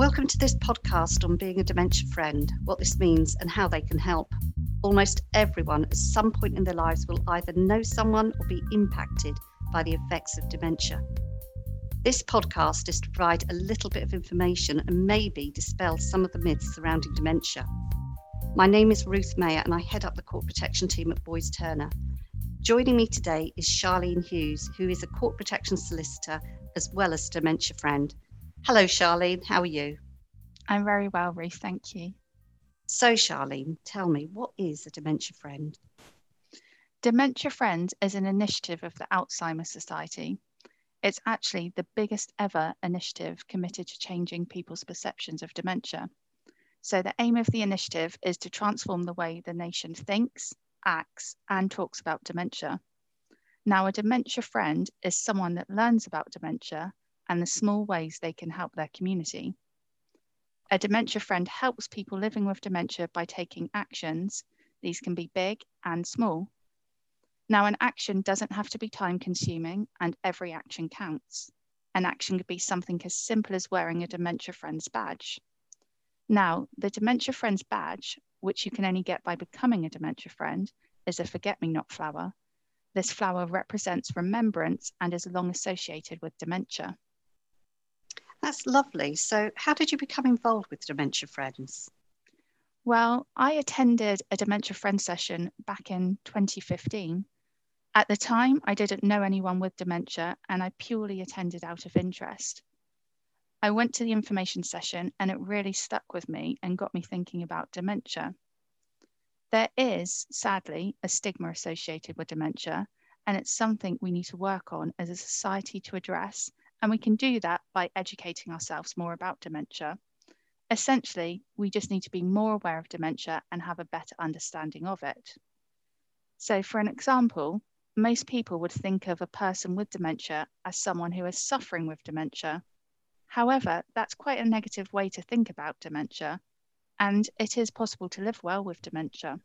Welcome to this podcast on being a dementia friend, what this means, and how they can help. Almost everyone at some point in their lives will either know someone or be impacted by the effects of dementia. This podcast is to provide a little bit of information and maybe dispel some of the myths surrounding dementia. My name is Ruth Meyer and I head up the court protection team at Boyes Turner. Joining me today is Charlene Hughes, who is a court protection solicitor as well as a dementia friend. Hello, Charlene. How are you? I'm very well, Ruth. Thank you. So, Charlene, tell me, what is a dementia friend? Dementia Friend is an initiative of the Alzheimer's Society. It's actually the biggest ever initiative committed to changing people's perceptions of dementia. So, the aim of the initiative is to transform the way the nation thinks, acts, and talks about dementia. Now, a dementia friend is someone that learns about dementia and the small ways they can help their community. A dementia friend helps people living with dementia by taking actions. These can be big and small. Now, an action doesn't have to be time consuming, and every action counts. An action could be something as simple as wearing a Dementia Friends badge. Now, the Dementia Friends badge, which you can only get by becoming a Dementia Friend, is a forget me not flower. This flower represents remembrance and is long associated with dementia. That's lovely. So, how did you become involved with Dementia Friends? Well, I attended a Dementia Friends session back in 2015. At the time, I didn't know anyone with dementia and I purely attended out of interest. I went to the information session and it really stuck with me and got me thinking about dementia. There is, sadly, a stigma associated with dementia, and it's something we need to work on as a society to address and we can do that by educating ourselves more about dementia. Essentially, we just need to be more aware of dementia and have a better understanding of it. So, for an example, most people would think of a person with dementia as someone who is suffering with dementia. However, that's quite a negative way to think about dementia, and it is possible to live well with dementia.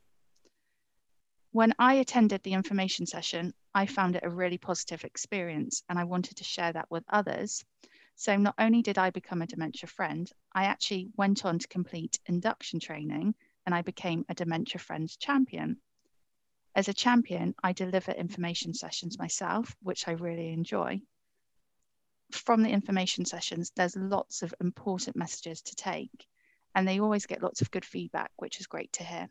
When I attended the information session, I found it a really positive experience and I wanted to share that with others. So not only did I become a dementia friend, I actually went on to complete induction training and I became a dementia friends champion. As a champion, I deliver information sessions myself, which I really enjoy. From the information sessions, there's lots of important messages to take, and they always get lots of good feedback, which is great to hear.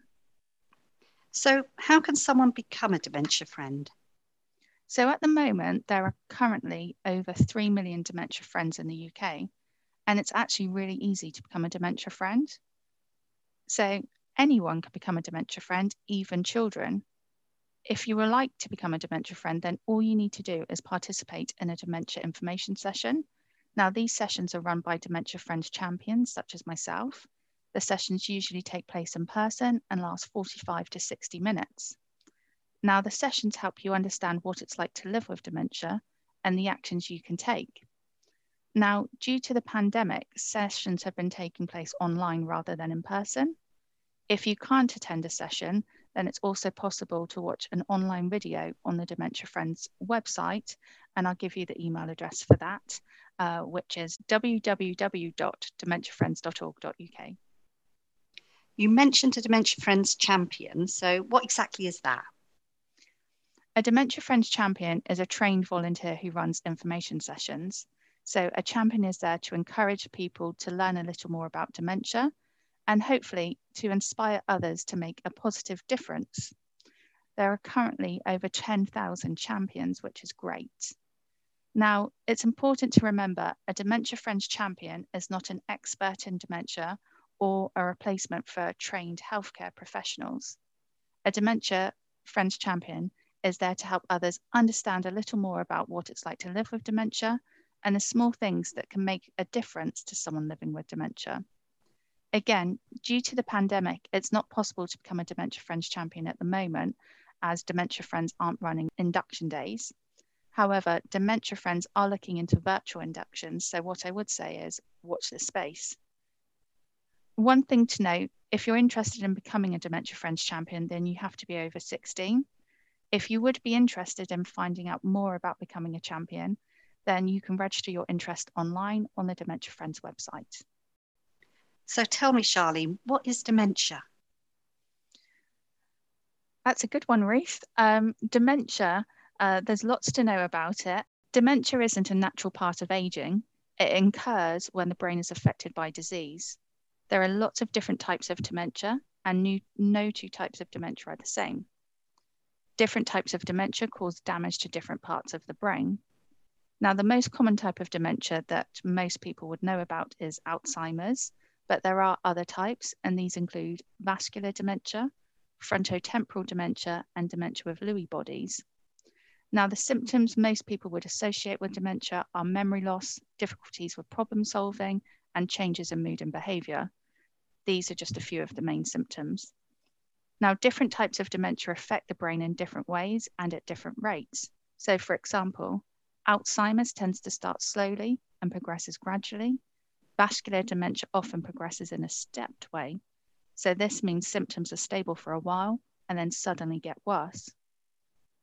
So, how can someone become a dementia friend? So, at the moment, there are currently over 3 million dementia friends in the UK, and it's actually really easy to become a dementia friend. So, anyone can become a dementia friend, even children. If you would like to become a dementia friend, then all you need to do is participate in a dementia information session. Now, these sessions are run by Dementia Friends champions, such as myself, the sessions usually take place in person and last 45 to 60 minutes. Now, the sessions help you understand what it's like to live with dementia and the actions you can take. Now, due to the pandemic, sessions have been taking place online rather than in person. If you can't attend a session, then it's also possible to watch an online video on the Dementia Friends website, and I'll give you the email address for that, uh, which is www.dementiafriends.org.uk. You mentioned a Dementia Friends champion. So, what exactly is that? A Dementia Friends champion is a trained volunteer who runs information sessions. So, a champion is there to encourage people to learn a little more about dementia and hopefully to inspire others to make a positive difference. There are currently over 10,000 champions, which is great. Now, it's important to remember a Dementia Friends champion is not an expert in dementia or a replacement for trained healthcare professionals. A dementia friends champion is there to help others understand a little more about what it's like to live with dementia and the small things that can make a difference to someone living with dementia. Again, due to the pandemic, it's not possible to become a Dementia Friends champion at the moment, as Dementia Friends aren't running induction days. However, Dementia Friends are looking into virtual inductions, so what I would say is watch this space. One thing to note if you're interested in becoming a Dementia Friends champion, then you have to be over 16. If you would be interested in finding out more about becoming a champion, then you can register your interest online on the Dementia Friends website. So tell me, Charlene, what is dementia? That's a good one, Ruth. Um, dementia, uh, there's lots to know about it. Dementia isn't a natural part of aging, it occurs when the brain is affected by disease. There are lots of different types of dementia, and new, no two types of dementia are the same. Different types of dementia cause damage to different parts of the brain. Now, the most common type of dementia that most people would know about is Alzheimer's, but there are other types, and these include vascular dementia, frontotemporal dementia, and dementia with Lewy bodies. Now, the symptoms most people would associate with dementia are memory loss, difficulties with problem solving, and changes in mood and behavior. These are just a few of the main symptoms. Now, different types of dementia affect the brain in different ways and at different rates. So, for example, Alzheimer's tends to start slowly and progresses gradually. Vascular dementia often progresses in a stepped way. So, this means symptoms are stable for a while and then suddenly get worse.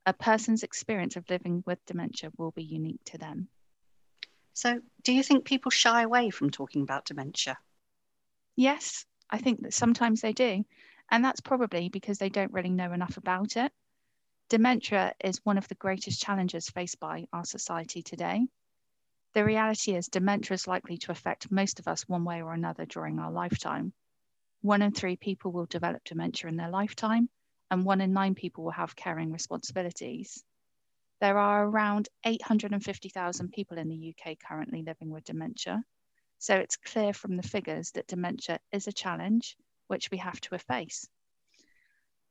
A person's experience of living with dementia will be unique to them. So, do you think people shy away from talking about dementia? Yes, I think that sometimes they do. And that's probably because they don't really know enough about it. Dementia is one of the greatest challenges faced by our society today. The reality is, dementia is likely to affect most of us one way or another during our lifetime. One in three people will develop dementia in their lifetime, and one in nine people will have caring responsibilities. There are around 850,000 people in the UK currently living with dementia. So it's clear from the figures that dementia is a challenge which we have to face.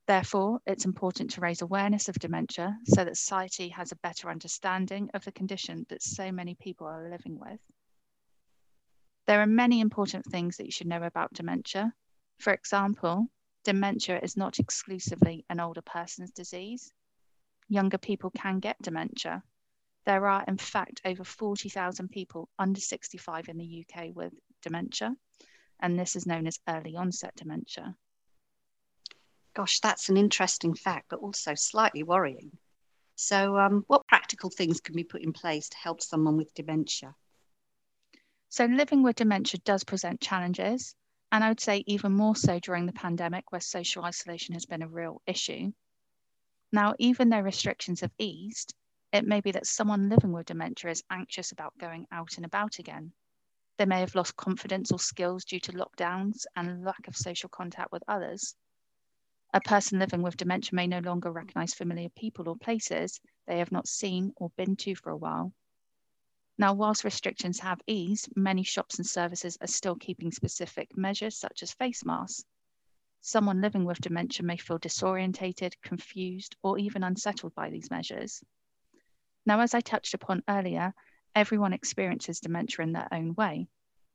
Therefore, it's important to raise awareness of dementia so that society has a better understanding of the condition that so many people are living with. There are many important things that you should know about dementia. For example, dementia is not exclusively an older person's disease younger people can get dementia. There are, in fact, over 40,000 people under 65 in the UK with dementia, and this is known as early onset dementia. Gosh, that's an interesting fact, but also slightly worrying. So, um, what practical things can be put in place to help someone with dementia? So, living with dementia does present challenges, and I would say even more so during the pandemic, where social isolation has been a real issue. Now, even though restrictions have eased, it may be that someone living with dementia is anxious about going out and about again. They may have lost confidence or skills due to lockdowns and lack of social contact with others. A person living with dementia may no longer recognize familiar people or places they have not seen or been to for a while. Now, whilst restrictions have eased, many shops and services are still keeping specific measures such as face masks Someone living with dementia may feel disorientated, confused, or even unsettled by these measures. Now, as I touched upon earlier, everyone experiences dementia in their own way.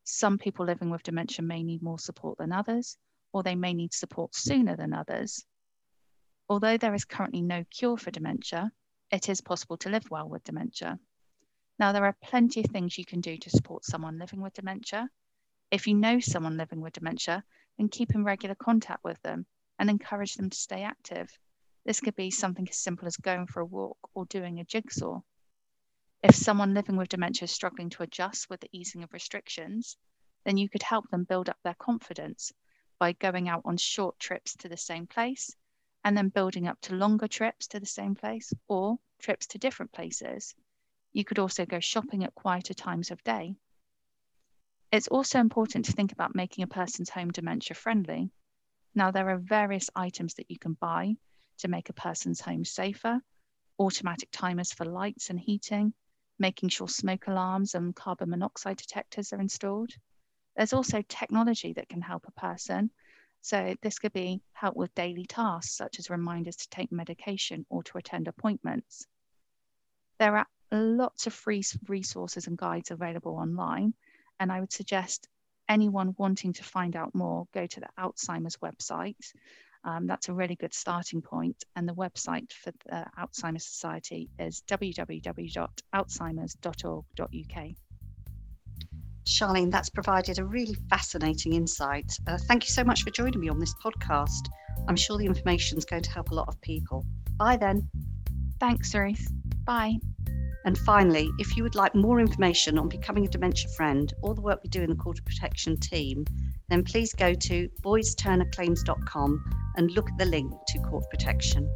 Some people living with dementia may need more support than others, or they may need support sooner than others. Although there is currently no cure for dementia, it is possible to live well with dementia. Now, there are plenty of things you can do to support someone living with dementia. If you know someone living with dementia, and keep in regular contact with them and encourage them to stay active. This could be something as simple as going for a walk or doing a jigsaw. If someone living with dementia is struggling to adjust with the easing of restrictions, then you could help them build up their confidence by going out on short trips to the same place and then building up to longer trips to the same place or trips to different places. You could also go shopping at quieter times of day it's also important to think about making a person's home dementia friendly. Now, there are various items that you can buy to make a person's home safer automatic timers for lights and heating, making sure smoke alarms and carbon monoxide detectors are installed. There's also technology that can help a person. So, this could be help with daily tasks, such as reminders to take medication or to attend appointments. There are lots of free resources and guides available online and I would suggest anyone wanting to find out more go to the Alzheimer's website. Um, that's a really good starting point. And the website for the Alzheimer's Society is www.alzheimers.org.uk. Charlene, that's provided a really fascinating insight. Uh, thank you so much for joining me on this podcast. I'm sure the information is going to help a lot of people. Bye then. Thanks, Ruth. Bye. And finally, if you would like more information on becoming a dementia friend or the work we do in the Court of Protection team, then please go to boyesturnerclaims.com and look at the link to Court Protection.